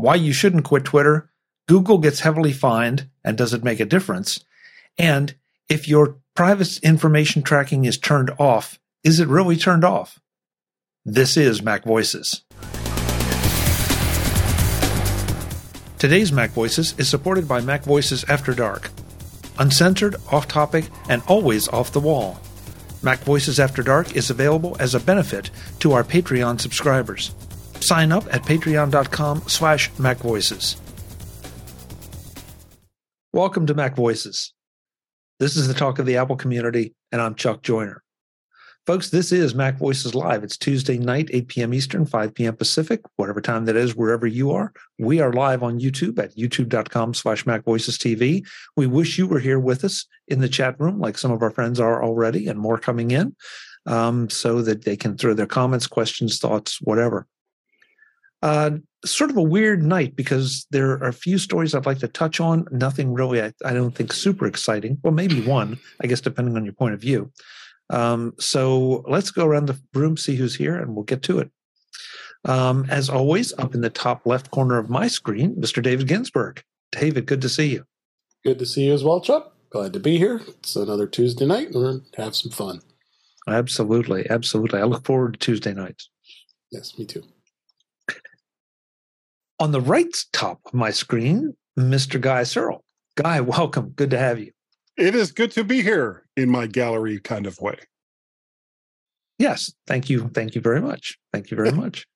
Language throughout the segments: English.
why you shouldn't quit Twitter, Google gets heavily fined, and does it make a difference? And if your private information tracking is turned off, is it really turned off? This is Mac Voices. Today's Mac Voices is supported by Mac Voices After Dark. Uncensored, off topic, and always off the wall. Mac Voices After Dark is available as a benefit to our Patreon subscribers. Sign up at patreon.com slash macvoices. Welcome to Mac Voices. This is the talk of the Apple community, and I'm Chuck Joiner. Folks, this is Mac Voices Live. It's Tuesday night, 8 p.m. Eastern, 5 p.m. Pacific, whatever time that is, wherever you are. We are live on YouTube at youtube.com slash TV. We wish you were here with us in the chat room, like some of our friends are already, and more coming in, um, so that they can throw their comments, questions, thoughts, whatever. Uh, sort of a weird night because there are a few stories I'd like to touch on. Nothing really, I, I don't think, super exciting. Well, maybe one, I guess, depending on your point of view. Um, so let's go around the room, see who's here, and we'll get to it. Um, as always, up in the top left corner of my screen, Mr. David Ginsburg. David, good to see you. Good to see you as well, Chuck. Glad to be here. It's another Tuesday night, and we're going to have some fun. Absolutely. Absolutely. I look forward to Tuesday nights. Yes, me too. On the right top of my screen, Mr. Guy Serle. Guy, welcome. Good to have you. It is good to be here in my gallery kind of way. Yes, thank you. Thank you very much. Thank you very much.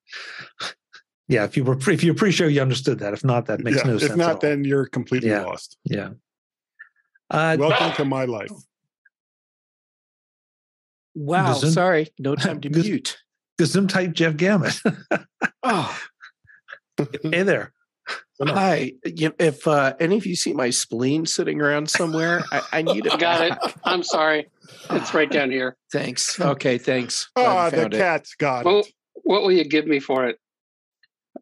Yeah, if you were if you're pre-show, you understood that. If not, that makes yeah, no if sense. If not, then you're completely yeah. lost. Yeah. Uh, Welcome to my life. Wow. Gesund- sorry. No time to Ges- mute. Gesundheit, Jeff Gamet. Oh, hey there. hi. If uh, any of you see my spleen sitting around somewhere, I, I need it. Got it. I'm sorry. It's right down here. Thanks. Okay. Thanks. Glad Ah, the found it. cat's got Well, it. what will you give me for it?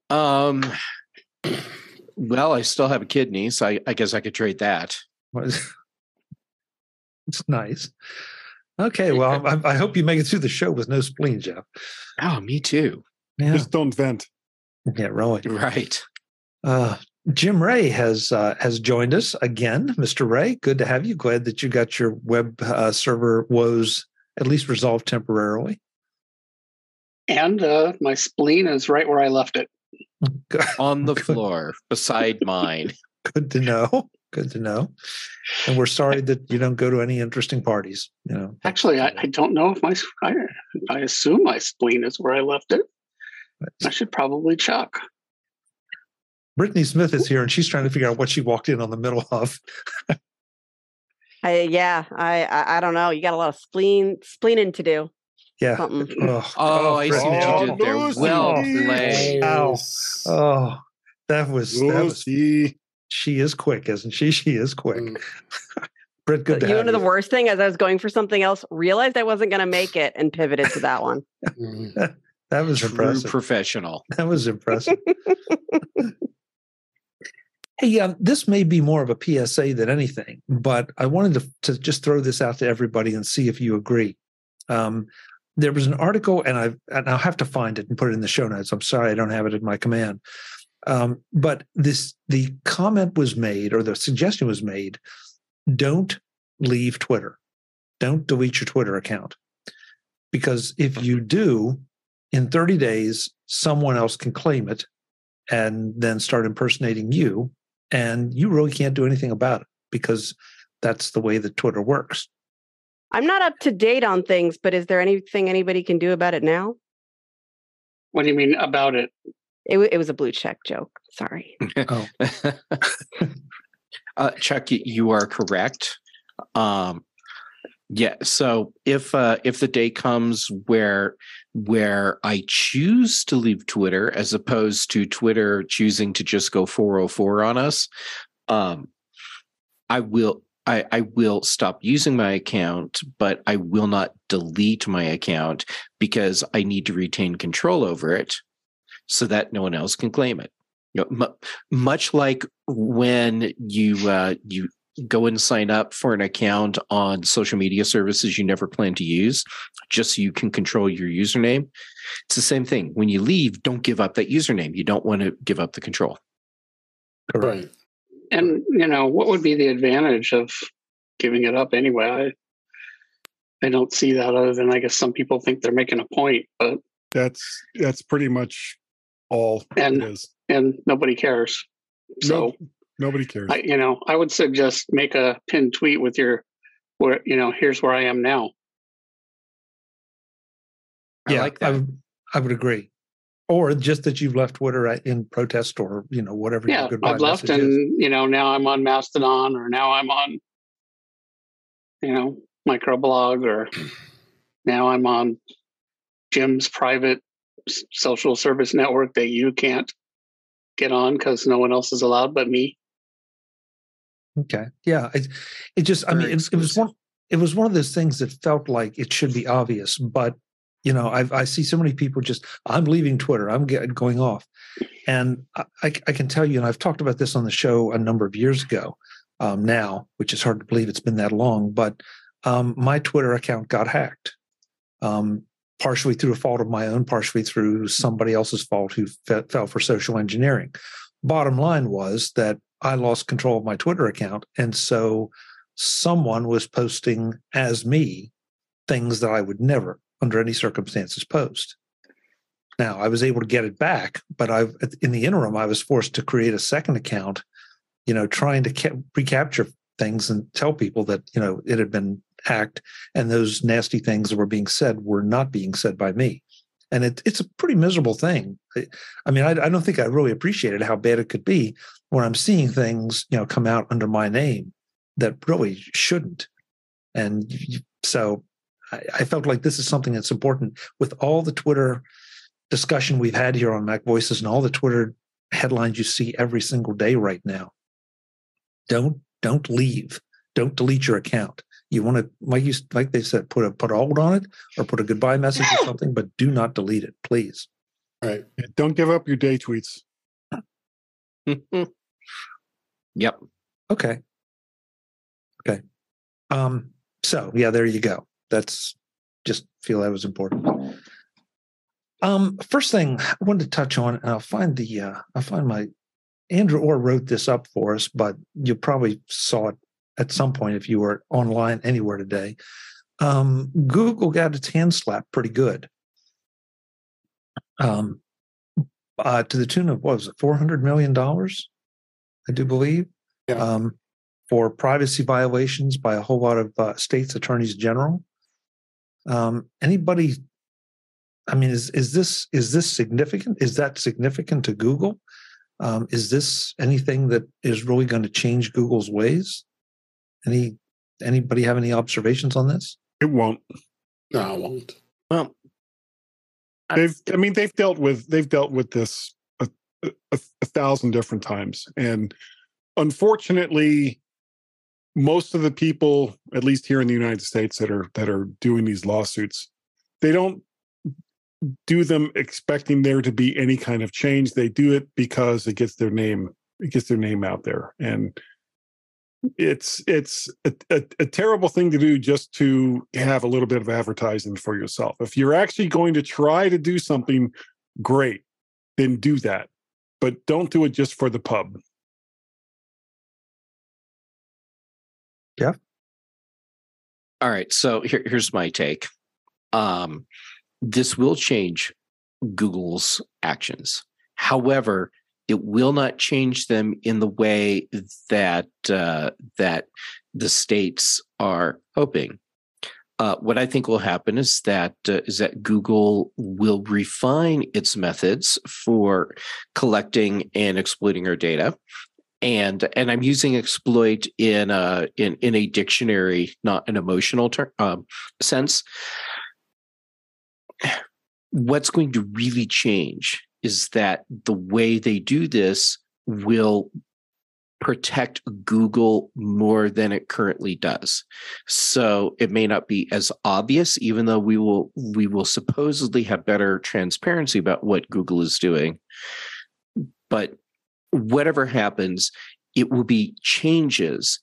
Um. Well, I still have a kidney, so I, I guess I could trade that. it's nice. Okay, well, I, I hope you make it through the show with no spleen, Jeff. Oh, me too. Yeah, Just don't vent. Yeah, really. Right. Uh, Jim Rea has uh, has joined us again, Mr. Rea. Good to have you. Glad that you got your web uh, server woes at least resolved temporarily. And uh, my spleen is right where I left it. On the floor beside mine. Good to know. Good to know. And we're sorry that you don't go to any interesting parties. You know, Actually, I, I don't know if my I, I assume my spleen is where I left it. I should probably check. Brittany Smith is here, and she's trying to figure out what she walked in on the middle of. I, yeah, I, I I don't know. You got a lot of spleen spleening to do. Yeah. Something. Oh, Oh, I see what you did there. Lucy. Well Oh. played. Ow. Oh, that was that was. Lucy. She is quick, isn't she? She is quick. Mm. Britt, good to you have know the worst thing as I was going for something else, realized I wasn't going to make it and pivoted to that one. That was True impressive. professional. That was impressive. hey, um, this may be more of a PSA than anything, but I wanted to, to just throw this out to everybody and see if you agree. Um, there was an article, and I and I'll have to find it and put it in the show notes. I'm sorry I don't have it at my command. Um, but this the comment was made, or the suggestion was made: don't leave Twitter, don't delete your Twitter account, because if you do, in 30 days, someone else can claim it and then start impersonating you. And you really can't do anything about it because that's the way that Twitter works. I'm not up to date on things, but is there anything anybody can do about it now? What do you mean about it? It, wa- it was a blue check joke. Sorry. Oh. uh, Chuck, you are correct. Um, yeah. So if uh, if the day comes where where I choose to leave Twitter as opposed to Twitter choosing to just go 404 on us, um, I will I, I will stop using my account, but I will not delete my account because I need to retain control over it so that no one else can claim it. You know, mu- much like when you uh, you go and sign up for an account on social media services you never plan to use, just so you can control your username. It's the same thing. When you leave, don't give up that username. You don't want to give up the control. Right. And you know, what would be the advantage of giving it up anyway? I I don't see that other than I guess some people think they're making a point, but That's that's pretty much all And- it is. and nobody cares. So Nope. Nobody cares. I, you know, I would suggest make a pinned tweet with your, where you know, here's where I am now. I yeah, like I would, I would agree. Or just that you've left Twitter in protest or, you know, whatever Yeah, goodbye I've left, message is. and you know, now I'm on Mastodon, or now I'm on, you know, microblog, or now I'm on Jim's private social service network that you can't get on because no one else is allowed but me. Okay. Yeah. It, it just, I mean, it, it was one, it was one of those things that felt like it should be obvious, but you know, I, I see so many people just, I'm leaving Twitter. I'm getting going off. And I, I I can tell you, and I've talked about this on the show a number of years ago um, now, which is hard to believe it's been that long, but um, my Twitter account got hacked. Um, partially through a fault of my own, partially through somebody else's fault who fe- fell for social engineering. Bottom line was that I lost control of my Twitter account. And so someone was posting as me things that I would never, under any circumstances, post. Now I was able to get it back, but I've in the interim I was forced to create a second account, you know, trying to ca- recapture things and tell people that you know it had been hacked and those nasty things that were being said were not being said by me. And it, it's a pretty miserable thing. I, mean, I, I don't think I really appreciated how bad it could be when I'm seeing things, you know, come out under my name that really shouldn't. And so I, I felt like this is something that's important with all the Twitter discussion we've had here on Mac Voices and all the Twitter headlines you see every single day right now. Don't don't leave. Don't delete your account. You want to, like you, like they said, put a put a hold on it or put a goodbye message or something, but do not delete it, please. Right. Don't give up your day tweets. yep. Okay. Okay. Um, so yeah, there you go. That's just feel that was important. Um, first thing I wanted to touch on, and I'll find the uh I'll find my Andrew Orr wrote this up for us, but you probably saw it at some point if you were online anywhere today. Um, Google got its hand slapped pretty good. Um uh, to the tune of what was it, four hundred million dollars, I do believe Yeah. um, for privacy violations by a whole lot of uh, states' attorneys general. Um, anybody? I mean, is is this is this significant? Is that significant to Google? Um, is this anything that is really going to change Google's ways? Any anybody have any observations on this? It won't. No, I won't. Well, They've. I mean, they've dealt with. They've dealt with this a, a, a thousand different times, and unfortunately, most of the people, at least here in the United States, that are that are doing these lawsuits, they don't do them expecting there to be any kind of change. They do it because it gets their name. It gets their name out there, and it's it's a, a, a terrible thing to do just to have a little bit of advertising for yourself. If you're actually going to try to do something great, then do that. But don't do it just for the pub. Yeah. All right. So here, here's my take. Um, this will change Google's actions. However, it will not change them in the way that uh, that the states are hoping. Uh, what I think will happen is that uh, is that Google will refine its methods for collecting and exploiting our data, and and I'm using exploit in a in in a dictionary, not an emotional ter- um, sense. What's going to really change is that the way they do this will protect Google more than it currently does. So it may not be as obvious, even though we will we will supposedly have better transparency about what Google is doing. But whatever happens, it will be changes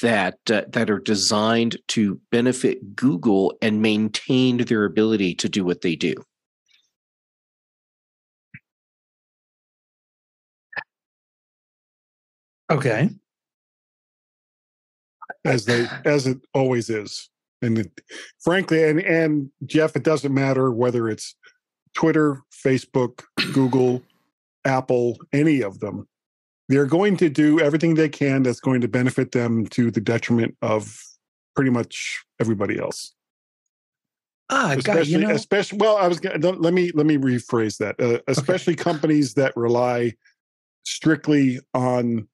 that uh, that are designed to benefit Google and maintain their ability to do what they do. Okay. as they as it always is. And it, frankly, and and Jeff, it doesn't matter whether it's Twitter, Facebook, Google, Apple, any of them. They're going to do everything they can that's going to benefit them to the detriment of pretty much everybody else. Ah, God, especially, you know, especially well, I was let me let me rephrase that. Uh, especially companies that rely strictly on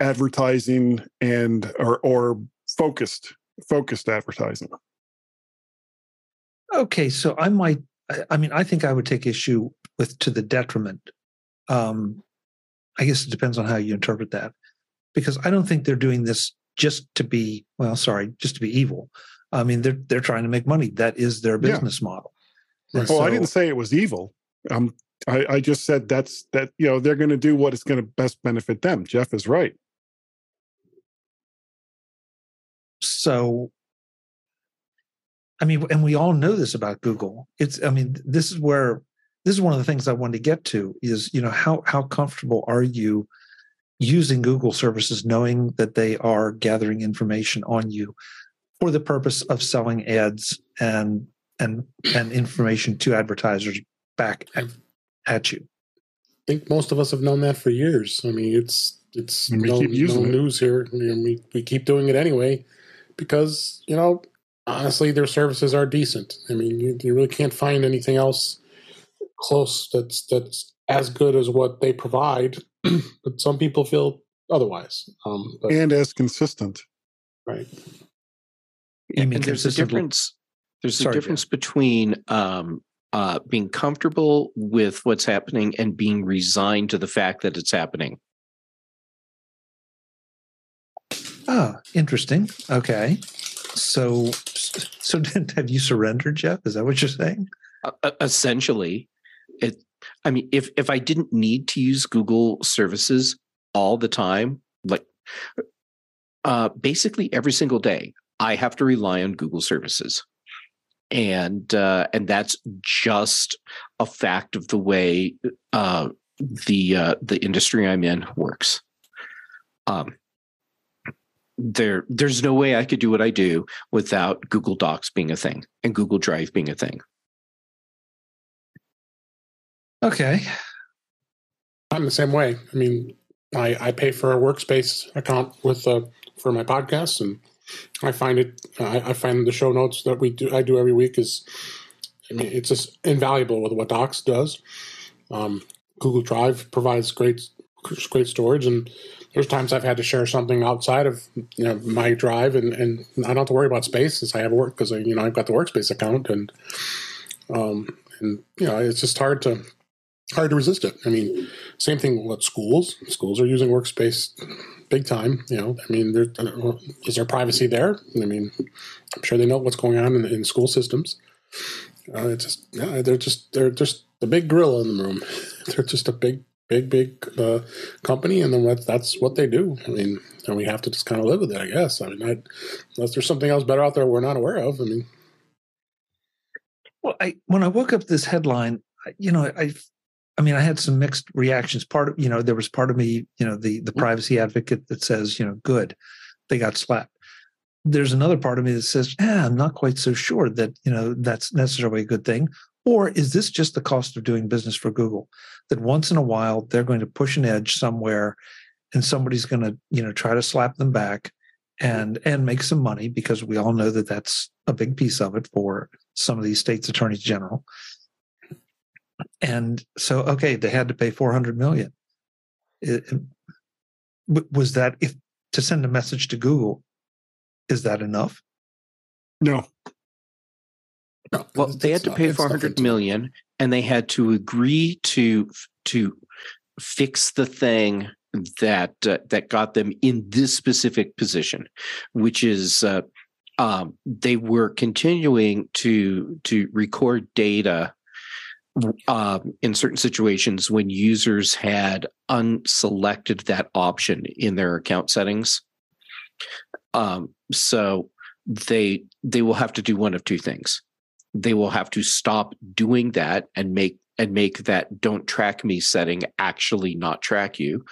advertising and or or focused focused advertising. okay. So I might, I- mean, I think I would take issue with to the detriment. Um, I guess it depends on how you interpret that, because I don't think they're doing this just to be, well, sorry, just to be evil. I mean, they're they're trying to make money. That is their Yeah. business model. And oh, I didn't say it was evil. Um, I, I just said that's that you know they're going to do what is going to best benefit them. Jeff is right. So i mean and we all know this about google it's i mean this is where this is one of the things i wanted to get to is you know how how comfortable are you using google services knowing that they are gathering information on you for the purpose of selling ads and and and information to advertisers back at, at you I think most of us have known that for years. I mean, it's it's no, no it. news here. I mean, we we keep doing it anyway because you know honestly their services are decent. I mean, you, you really can't find anything else close that's that's as good as what they provide. but some people feel otherwise. Um, but, and as consistent. right. You mean and there's a difference. There's Sorry, a Jeff. difference between um, uh, being comfortable with what's happening and being resigned to the fact that it's happening. Ah interesting okay so so have you surrendered jeff is that what you're saying Uh, uh, essentially, it. I mean, if if I didn't need to use Google services all the time, like uh, basically every single day, I have to rely on Google services, and uh, and that's just a fact of the way uh, the uh, the industry I'm in works. Um, there, there's no way I could do what I do without Google Docs being a thing and Google Drive being a thing. okay I'm the same way. I mean, I, I pay for a workspace account with uh, for my podcast, and I find it. I, I find the show notes that we do. I do every week is. I mean, it's just invaluable with what Docs does. Um, Google Drive provides great great storage, and there's times I've had to share something outside of you know my drive, and, and I don't have to worry about space since I have work because you know I've got the workspace account, and um, and you know it's just hard to hard to resist it. I mean, same thing with schools. Schools are using workspace big time. You know, I mean, there, is there privacy there? I mean, I'm sure they know what's going on in, in school systems. Uh, it's just, yeah, they're just they're just the big gorilla in the room. They're just a big, big, big uh, company, and then that's, that's what they do. I mean, and we have to just kind of live with it, I guess. I mean, I, unless there's something else better out there we're not aware of. I mean, Well, I when I woke up this headline, I- you know, I, I mean, I had some mixed reactions. Part of you know, there was part of me, you know, the the privacy advocate that says, you know, good, they got slapped. There's another part of me that says, yeah, I'm not quite so sure that you know that's necessarily a good thing. Or is this just the cost of doing business for Google? That once in a while they're going to push an edge somewhere, and somebody's going to you know try to slap them back, and and make some money because we all know that that's a big piece of it for some of these states attorneys general. And so okay they had to pay 400 million. It- it- um, was that if to send a message to google is that enough? No, no, Well, they had to pay four hundred million, and they had to agree to to fix the thing that uh, that got them in this specific position, which is uh, um, they were continuing to to record data um, in certain situations when users had unselected that option in their account settings. Um, so they they will have to do one of two things they will have to stop doing that and make and make that don't track me setting actually not track you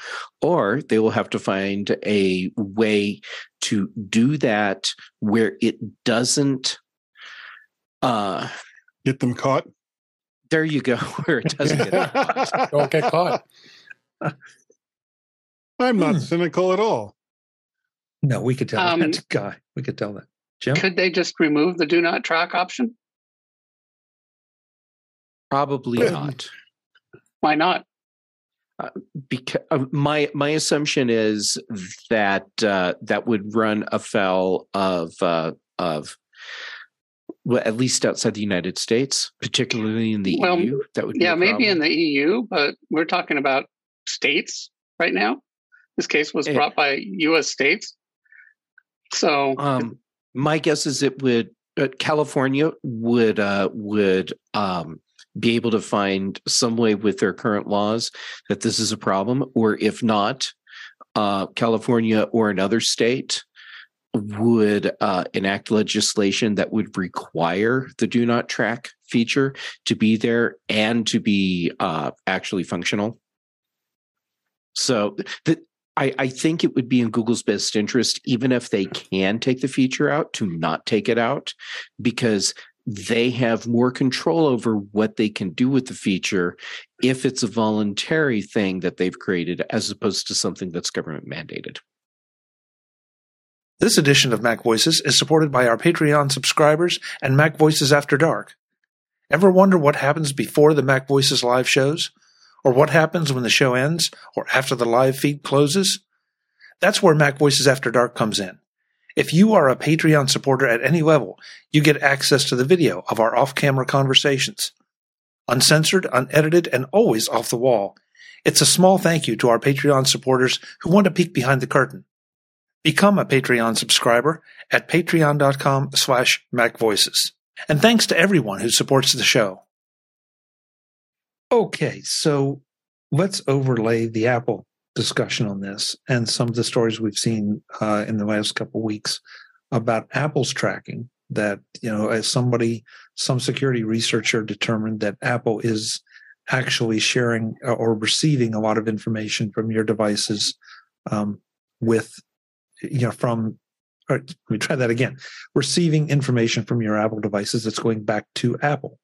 or they will have to find a way to do that where it doesn't uh Get them caught. there you go where it doesn't get Don't get caught. I'm not Hmm. cynical at all. No, we could tell Um, that guy. We could tell that. Jim? Could they just remove the do not track option? Probably not Why not? because uh, my my assumption is that uh, that would run afoul of uh, of well, at least outside the United States, particularly in the Well, EU. That would Yeah, a maybe in the EU, but we're talking about states right now. This case was Eh. brought by U.S. states. So Um, my guess is it would uh, California would uh, would um, be able to find some way with their current laws that this is a problem, or if not, uh, California or another state would uh, enact legislation that would require the do not track feature to be there and to be uh, actually functional. So the, I, I think it would be in Google's best interest, even if they can take the feature out, to not take it out because they have more control over what they can do with the feature if it's a voluntary thing that they've created as opposed to something that's government mandated. This edition of Mac Voices is supported by our Patreon subscribers and Mac Voices After Dark. Ever wonder what happens before the Mac Voices live shows? Or what happens when the show ends or after the live feed closes? That's where Mac Voices After Dark comes in. If you are a Patreon supporter at any level, you get access to the video of our off camera conversations. Uncensored, unedited, and always off the wall. It's a small thank you to our Patreon supporters who want to peek behind the curtain. Become a Patreon subscriber at patreon.com slash macvoices. And thanks to everyone who supports the show. Okay, so let's overlay the Apple discussion on this and some of the stories we've seen uh, in the last couple weeks about Apple's tracking that, you know, as somebody, some security researcher determined that Apple is actually sharing uh, or receiving a lot of information from your devices um, with you know from or let me try that again receiving information from your apple devices that's going back to apple.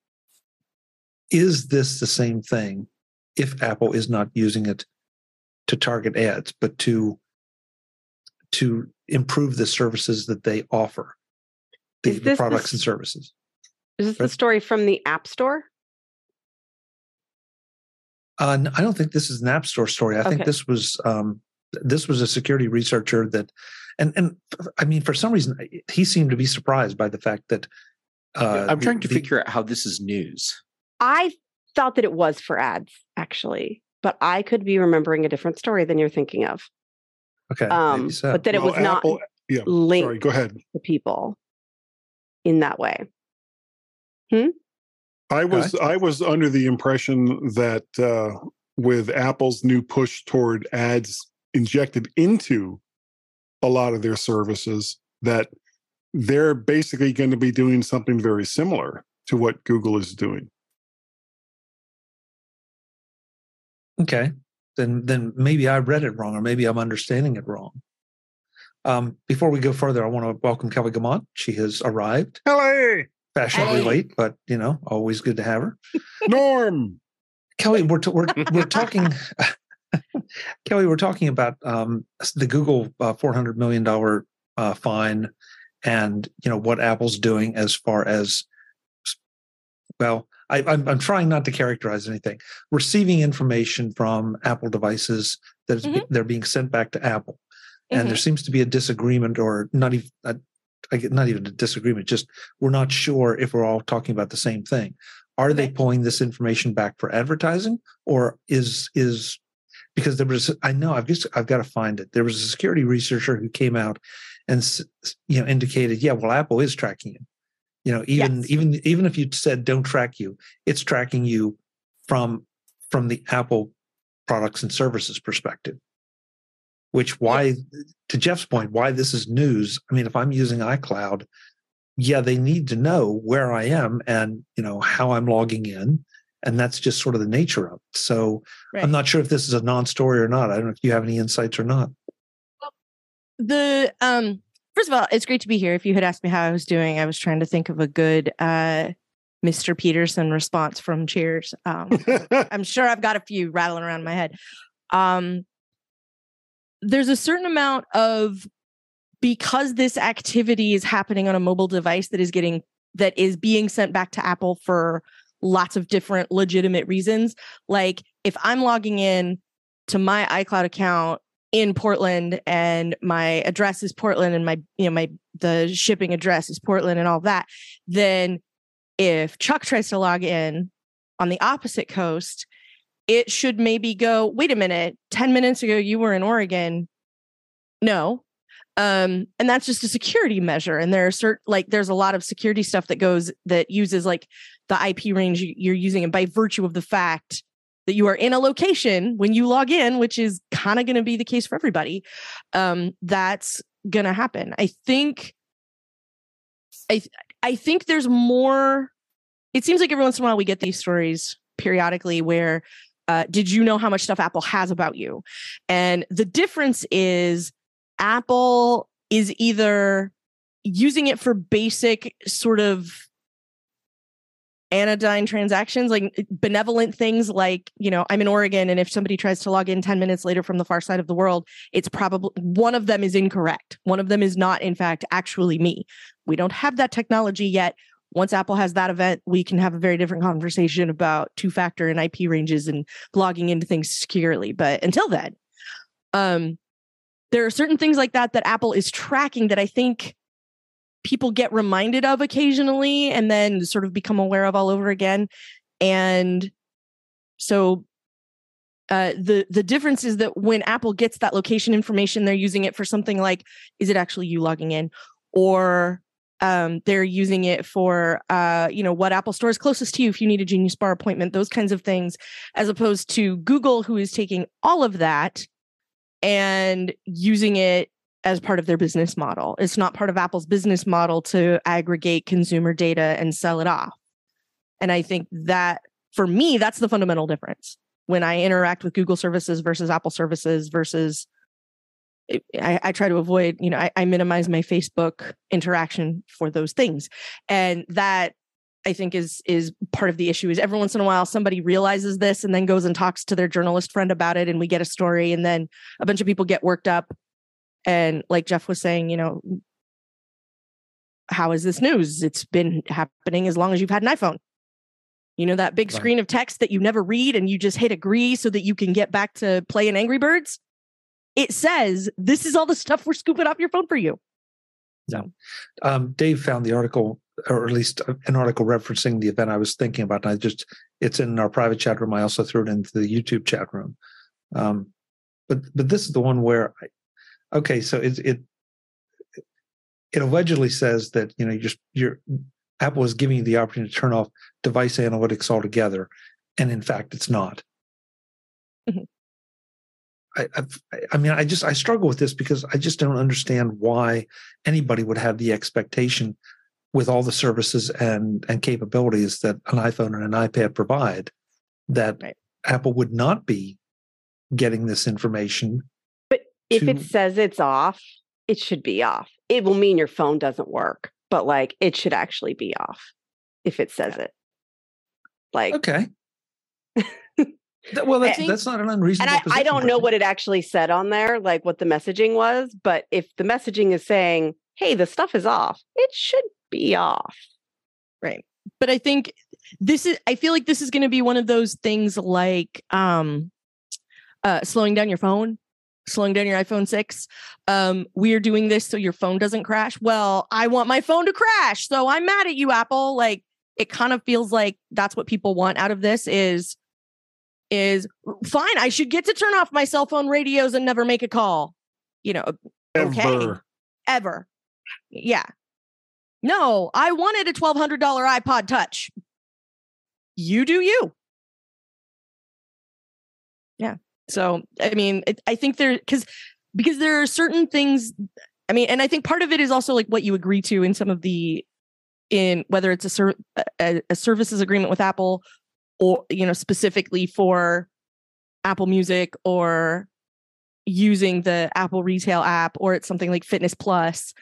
Is this the same thing if apple is not using it to target ads but to to improve the services that they offer the, the this the products and services Is this the story from the App Store? Uh, n- I don't think this is an app store story. I think this was um, this was a security researcher that, and and I mean, for some reason, he seemed to be surprised by the fact that. Uh, I'm the- trying to the- figure out how this is news. I thought that it was for ads, actually, but I could be remembering a different story than you're thinking of. Okay, Um, so. but that it Well, was not Apple- yeah, linked Sorry, go ahead. to people in that way. Hmm? I was I was under the impression that uh, with Apple's new push toward ads injected into a lot of their services, that they're basically going to be doing something very similar to what Google is doing. Okay, then then maybe I read it wrong, or maybe I'm understanding it wrong. Um, before we go further, I want to welcome Kelly Guimont. She has arrived, Hello, fashionably Hey. late, but you know, always good to have her. Norm. Kelly, we're t- we're we're talking. Kelly, we're talking about um, the Google uh, four hundred million dollar uh, fine, and you know what Apple's doing as far as. Well, I, I'm I'm trying not to characterize anything. Receiving information from Apple devices that be- mm-hmm. they're being sent back to Apple, and there mm-hmm. seems to be a disagreement, or not even a, I get not even a disagreement. Just we're not sure if we're all talking about the same thing. Are they pulling this information back for advertising, or is is because there was I know I've just I've got to find it. There was a security researcher who came out and you know indicated, yeah, well, Apple is tracking you. You know, even Yes. even even if you said don't track you, it's tracking you from from the Apple products and services perspective. Which why to Jeff's point, why this is news. I mean, if I'm using iCloud, yeah, they need to know where I am and you know how I'm logging in and that's just sort of the nature of it. So Right. I'm not sure if this is a non-story or not. I don't know if you have any insights or not. the um first of all it's great to be here. If you had asked me how i was doing i was trying to think of a good uh mr peterson response from cheers. Um i'm sure i've got a few rattling around my head. Um there's a certain amount of because this activity is happening on a mobile device that is getting that is being sent back to apple for lots of different legitimate reasons like if i'm logging in to my icloud account in Portland and my address is Portland and my you know my the shipping address is Portland and all that, then if Chuck tries to log in on the opposite coast, it should maybe go, wait a minute, 10 minutes ago you were in Oregon. No. Um, and that's just a security measure. And there are certain like there's a lot of security stuff that goes that uses like the IP range you- you're using, and by virtue of the fact that you are in a location when you log in, which is kind of going to be the case for everybody, um, that's going to happen. I think. I th- I think there's more. It seems like every once in a while we get these stories periodically where, uh, did you know how much stuff Apple has about you? And the difference is, Apple is either using it for basic sort of anodyne transactions, like benevolent things like, you know, I'm in Oregon and if somebody tries to log in 10 minutes later from the far side of the world, it's probably one of them is incorrect. One of them is not, in fact, actually me. We don't have that technology yet. Once Apple has that event, we can have a very different conversation about two factor and IP ranges and logging into things securely. But until then, um, there are certain things like that that Apple is tracking that I think people get reminded of occasionally and then sort of become aware of all over again. And so uh, the the difference is that when Apple gets that location information, they're using it for something like, is it actually you logging in, or um, they're using it for uh, you know what Apple Store is closest to you if you need a Genius Bar appointment, those kinds of things, as opposed to Google, who is taking all of that and using it as part of their business model. It's not part of Apple's business model to aggregate consumer data and sell it off. And I think that for me, that's the fundamental difference when I interact with Google services versus Apple services versus I, I try to avoid, you know, I, I minimize my Facebook interaction for those things. And that I think is is part of the issue is every once in a while somebody realizes this and then goes and talks to their journalist friend about it and we get a story and then a bunch of people get worked up and like Jeff was saying, you know, how is this news? It's been happening as long as you've had an iPhone. You know, that big Right. screen of text that you never read and you just hit agree so that you can get back to playing Angry Birds. It says, this is all the stuff we're scooping off your phone for you. Um, Dave found the article, or at least an article referencing the event I was thinking about. And I just, it's in our private chat room. I also threw it into the YouTube chat room. Um, but but this is the one where, I, okay, so it it it allegedly says that you know you're you're Apple is giving you the opportunity to turn off device analytics altogether, and in fact, it's not. Mhm. I, I've, I mean, I just I struggle with this because I just don't understand why anybody would have the expectation with all the services and and capabilities that an iPhone and an iPad provide that Right. Apple would not be getting this information. If to- it says it's off, it should be off. It will mean your phone doesn't work, but like it should actually be off if it says it. Like, Okay. Well, that's think- that's not an and unreasonable. I, I position, don't know what it actually said on there, like what the messaging was, but if the messaging is saying, hey, the stuff is off, it should be off. Right? But I think this is I feel like this is going to be one of those things like um uh slowing down your phone slowing down your iPhone 6 um we're doing this so your phone doesn't crash well I want my phone to crash so I'm mad at you Apple like it kind of feels like that's what people want out of this is is fine I should get to turn off my cell phone radios and never make a call you know Okay. Ever. ever. Yeah. No, I wanted a $1,200 iPod Touch. You do you. So, I mean, it, I think there, because, because there are certain things, I mean, and I think part of it is also like what you agree to in some of the, in whether it's a, ser- a, a services agreement with Apple or you know specifically for Apple Music or using the Apple Retail app or it's something like Fitness Plus.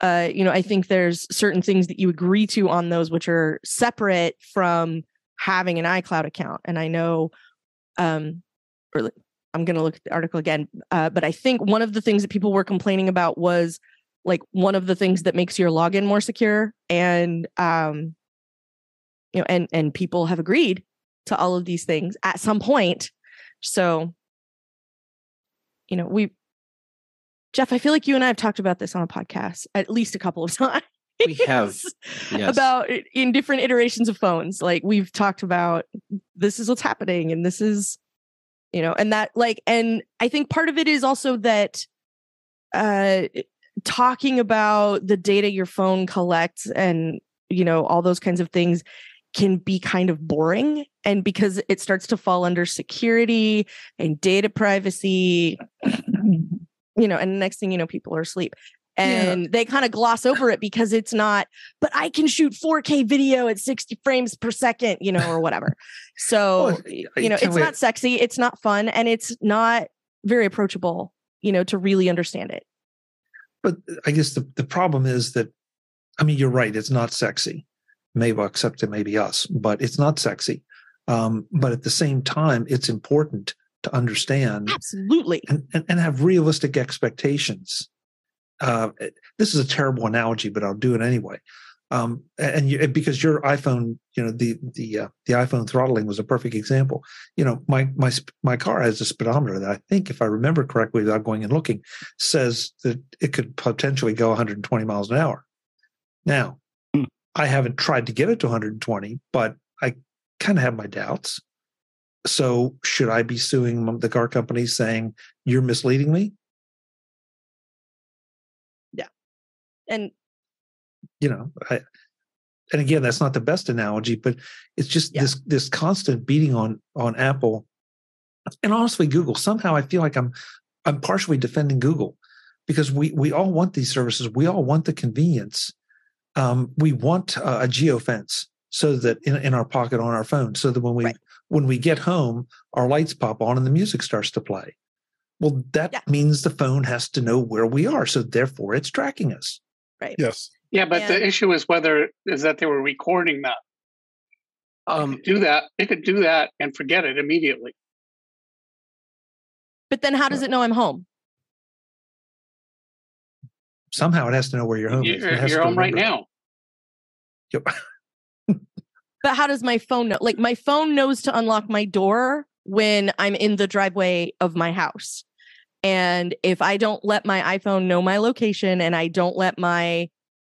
Uh, you know, I think there's certain things that you agree to on those which are separate from having an iCloud account. And I know, um, or I'm going to look at the article again, uh, but I think one of the things that people were complaining about was like one of the things that makes your login more secure, and um, you know, and and people have agreed to all of these things at some point. So, you know, we, Jeff, I feel like you and I have talked about this on a podcast at least a couple of times. We have yes. about in different iterations of phones. Like we've talked about this is what's happening and this is you know and that like and i think part of it is also that uh talking about the data your phone collects and you know all those kinds of things can be kind of boring and because it starts to fall under security and data privacy you know and next thing you know people are asleep and yeah. they kind of gloss over it because it's not but i can shoot 4k video at 60 frames per second you know or whatever. So well, you know it's not sexy it's not fun and it's not very approachable you know to really understand it. But i guess the, the problem is that i mean you're right it's not sexy. Maybe except it may be us but it's not sexy. Um, but at the same time it's important to understand absolutely. and, and, and have realistic expectations uh, this is a terrible analogy, but I'll do it anyway. Um, and you, because your iPhone, you know, the the uh, the iPhone throttling was a perfect example. You know, my my my car has a speedometer that I think, if I remember correctly, without going and looking, says that it could potentially go 120 miles an hour. Now, mm. I haven't tried to get it to 120, but I kind of have my doubts. So, should I be suing the car company saying you're misleading me? And you know I, and again that's not the best analogy but it's just yeah. this this constant beating on on apple and honestly google somehow i feel like i'm i'm partially defending google because we we all want these services we all want the convenience um, we want uh, a geofence so that in, in our pocket on our phone so that when we right. when we get home our lights pop on and the music starts to play well that yeah. means the phone has to know where we are so therefore it's tracking us right? Yes. Yeah, but and, the issue is whether is that they were recording that. Um, do that. They could do that and forget it immediately. But then, how does it know I'm home? Somehow, it has to know where you're home. You're, you're home right now. Yep. but how does my phone know? Like, my phone knows to unlock my door when I'm in the driveway of my house. And if I don't let my iPhone know my location and I don't let my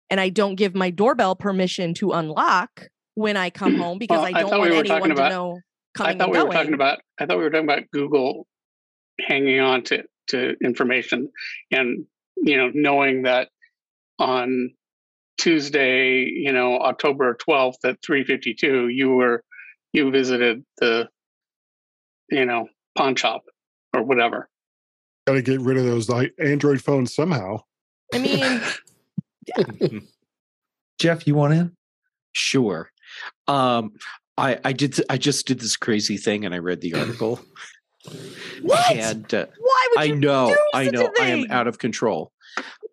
and I don't give my doorbell permission to unlock when I come home because well, I don't I want we anyone about, to know coming I thought we going. were talking about I thought we were talking about Google hanging on to to information and you know knowing that on Tuesday, you know, October 12th at 352, you were you visited the you know, pawn shop or whatever got to get rid of those Android phones somehow. I mean, yeah. Jeff, you want in? Sure. Um, I I did I just did this crazy thing and I read the article. what? And uh, why would I know I know I am out of control.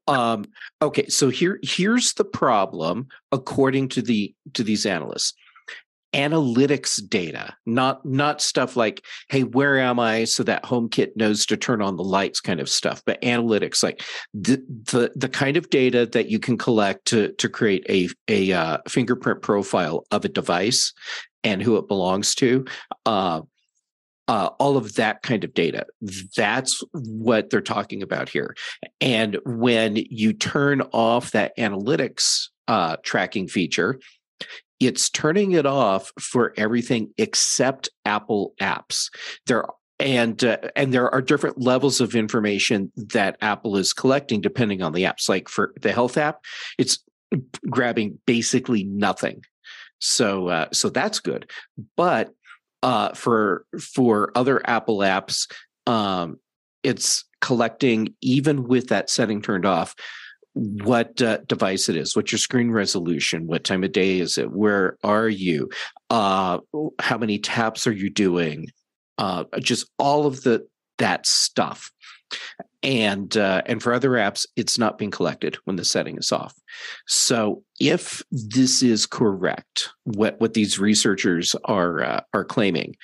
Um, okay, so here here's the problem according to the to these analysts analytics data not not stuff like hey where am i so that homekit knows to turn on the lights kind of stuff but analytics like the the, the kind of data that you can collect to to create a a uh, fingerprint profile of a device and who it belongs to uh, uh, all of that kind of data. That's what they're talking about here. And when you turn off that analytics uh, tracking feature, it's turning it off for everything except Apple apps. There and uh, and there are different levels of information that Apple is collecting depending on the apps. Like for the health app, it's grabbing basically nothing. So uh, so that's good. But uh, for for other Apple apps, um, it's collecting even with that setting turned off what uh, device it is, what your screen resolution, what time of day is it, where are you, uh, how many taps are you doing, uh, just all of the that stuff. And uh, and for other apps, it's not being collected when the setting is off. So if this is correct, what what these researchers are uh, are claiming,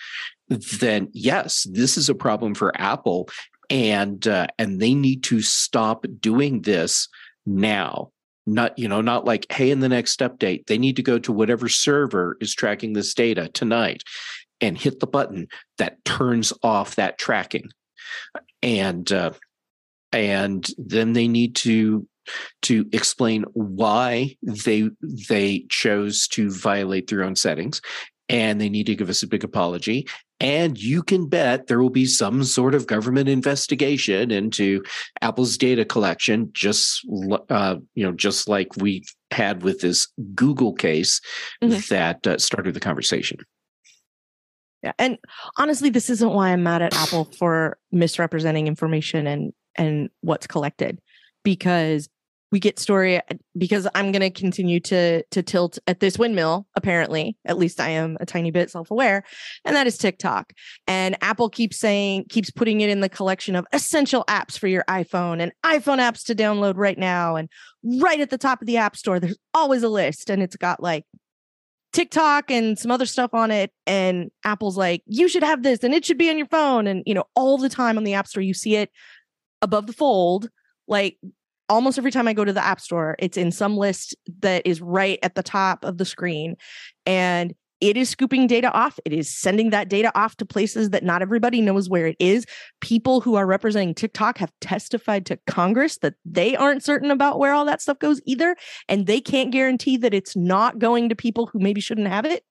then yes, this is a problem for Apple, and uh, and they need to stop doing this now. Not you know not like hey in the next update they need to go to whatever server is tracking this data tonight and hit the button that turns off that tracking. And uh, and then they need to to explain why they they chose to violate their own settings and they need to give us a big apology and you can bet there will be some sort of government investigation into Apple's data collection, just uh, you know, just like we had with this Google case mm-hmm. that uh, started the conversation. Yeah, and honestly, this isn't why I'm mad at Apple for misrepresenting information and and what's collected, because we get story because I'm going to continue to to tilt at this windmill. Apparently, at least I am a tiny bit self aware, and that is TikTok. And Apple keeps saying keeps putting it in the collection of essential apps for your iPhone and iPhone apps to download right now. And right at the top of the App Store, there's always a list, and it's got like TikTok and some other stuff on it. And Apple's like, you should have this, and it should be on your phone. And you know, all the time on the App Store, you see it above the fold like almost every time I go to the App Store, it's in some list that is right at the top of the screen. And it is scooping data off. It is sending that data off to places that not everybody knows where it is. People who are representing TikTok have testified to Congress that they aren't certain about where all that stuff goes either. And they can't guarantee that it's not going to people who maybe shouldn't have it.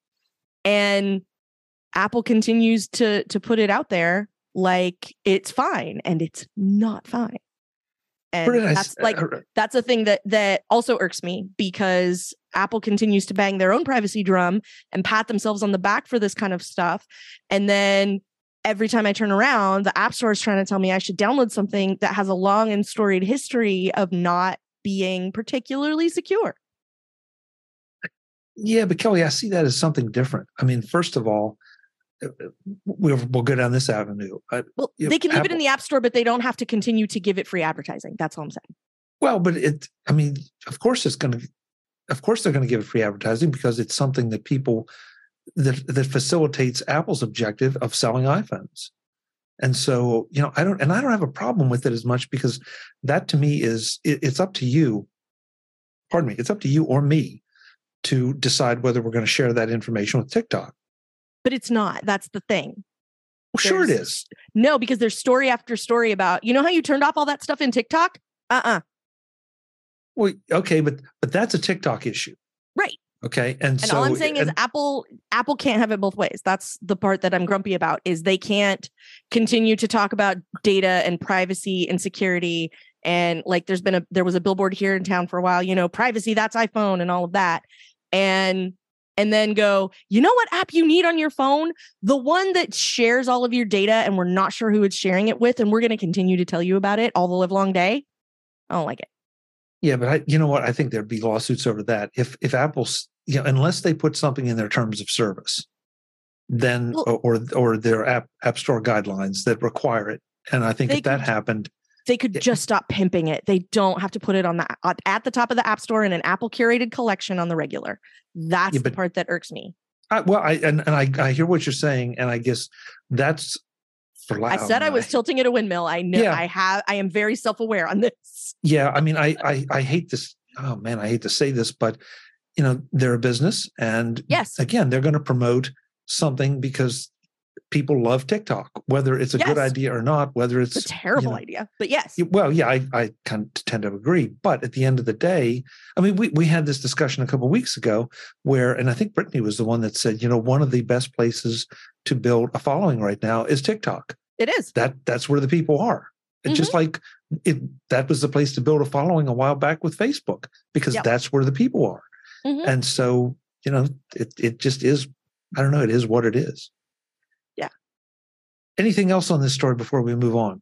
And Apple continues to to put it out there like it's fine and it's not fine and that's like uh, that's a thing that that also irks me because apple continues to bang their own privacy drum and pat themselves on the back for this kind of stuff and then every time i turn around the app store is trying to tell me i should download something that has a long and storied history of not being particularly secure. Yeah but kelly i see that as something different. I mean first of all we'll, we'll go down this avenue. Uh, well, they can leave it in the app store, but they don't have to continue to give it free advertising. That's all I'm saying. Well, but it, I mean, of course it's going to, of course they're going to give it free advertising because it's something that people, that, that facilitates Apple's objective of selling iPhones. And so, you know, I don't, and I don't have a problem with it as much because that to me is, it, it's up to you. Pardon me. It's up to you or me to decide whether we're going to share that information with TikTok but it's not. That's the thing. Well, sure it is. No, because there's story after story about, you know how you turned off all that stuff in TikTok? Uh uh-uh. uh Well, okay, but but that's a TikTok issue. Right. Okay. And, and so all I'm saying and, is Apple Apple can't have it both ways. That's the part that I'm grumpy about is they can't continue to talk about data and privacy and security and like there's been a there was a billboard here in town for a while, you know, privacy that's iPhone and all of that. And and then go, you know what app you need on your phone? The one that shares all of your data and we're not sure who it's sharing it with. And we're going to continue to tell you about it all the live long day. I don't like it. Yeah, but I, you know what? I think there'd be lawsuits over that. If if Apple's, you know, unless they put something in their terms of service, then well, or or their app app store guidelines that require it. And I think if that happened, they could just stop pimping it. They don't have to put it on the at the top of the app store in an Apple curated collection on the regular. That's yeah, but, the part that irks me. I, well, I and, and I, I hear what you're saying, and I guess that's. I said I was tilting at a windmill. I know yeah. I have. I am very self aware on this. Yeah, I mean, I, I I hate this. Oh man, I hate to say this, but you know, they're a business, and yes, again, they're going to promote something because people love TikTok, whether it's a yes. good idea or not, whether it's, it's a terrible you know, idea. But yes. Well, yeah, I, I kind of tend to agree. But at the end of the day, I mean, we, we had this discussion a couple weeks ago where, and I think Brittany was the one that said, you know, one of the best places to build a following right now is TikTok. It is. That that's where the people are. Mm-hmm. Just like it that was the place to build a following a while back with Facebook, because yep. that's where the people are. Mm-hmm. And so, you know, it it just is, I don't know, it is what it is. Anything else on this story before we move on?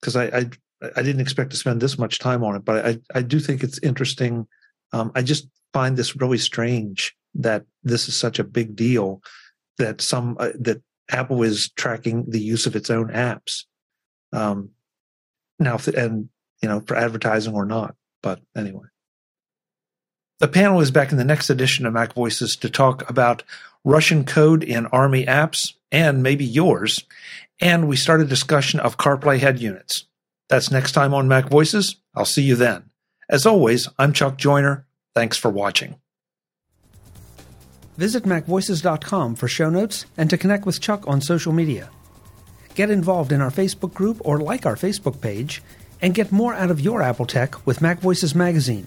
Because I, I I didn't expect to spend this much time on it, but I, I do think it's interesting. Um, I just find this really strange that this is such a big deal that some uh, that Apple is tracking the use of its own apps. Um, now, and you know, for advertising or not. But anyway, the panel is back in the next edition of Mac Voices to talk about Russian code in Army apps and maybe yours. And we start a discussion of CarPlay head units. That's next time on Mac Voices. I'll see you then. As always, I'm Chuck Joiner. Thanks for watching. Visit MacVoices.com for show notes and to connect with Chuck on social media. Get involved in our Facebook group or like our Facebook page, and get more out of your Apple tech with Mac Voices Magazine,